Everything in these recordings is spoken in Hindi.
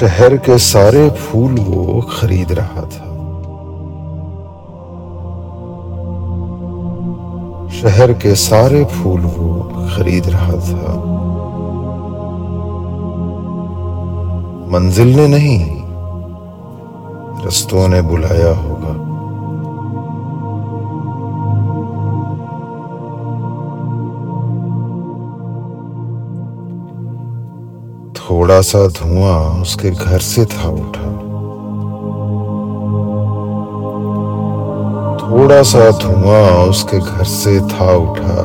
शहर के सारे फूल वो खरीद रहा था। शहर के सारे फूल वो खरीद रहा था। मंजिल ने नहीं, रस्तों ने बुलाया होगा। थोड़ा सा धुआँ उसके घर से था उठा। थोड़ा सा धुआँ उसके घर से था उठा।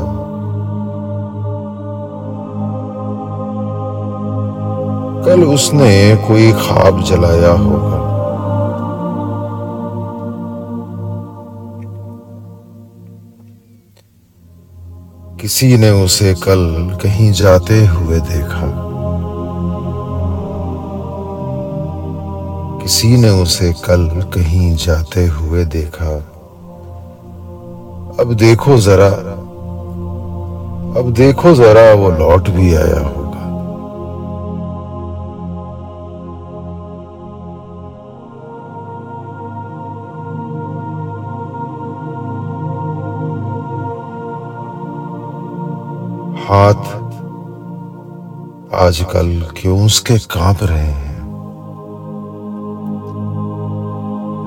कल उसने कोई ख्वाब जलाया होगा। किसी ने उसे कल कहीं जाते हुए देखा। किसी ने उसे कल कहीं जाते हुए देखा। अब देखो जरा, अब देखो जरा वो लौट भी आया होगा। हाथ आजकल क्यों उसके काँप रहे हैं?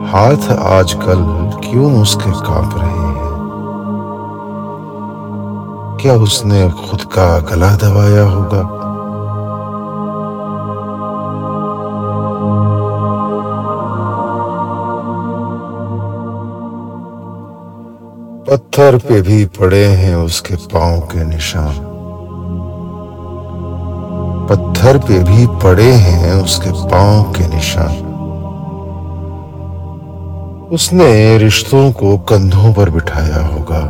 हाथ आजकल क्यों उसके काँप रहे हैं? क्या उसने खुद का गला दबाया होगा? पत्थर पे भी पड़े हैं उसके पाँव के निशान। पत्थर पे भी पड़े हैं उसके पाँव के निशान। उसने रिश्तों को कंधों पर बिठाया होगा।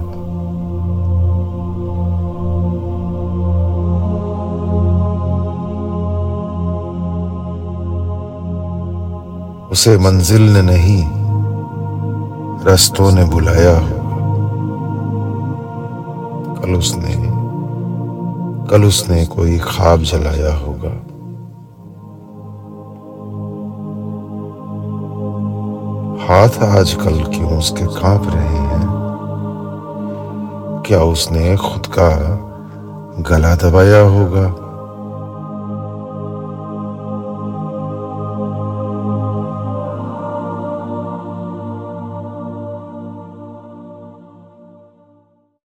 उसे मंजिल ने नहीं, रस्तों ने बुलाया होगा। कल उसने कल उसने कोई ख्वाब जलाया होगा। हाथ आजकल क्यों उसके काँप रहे हैं? क्या उसने खुद का गला दबाया होगा?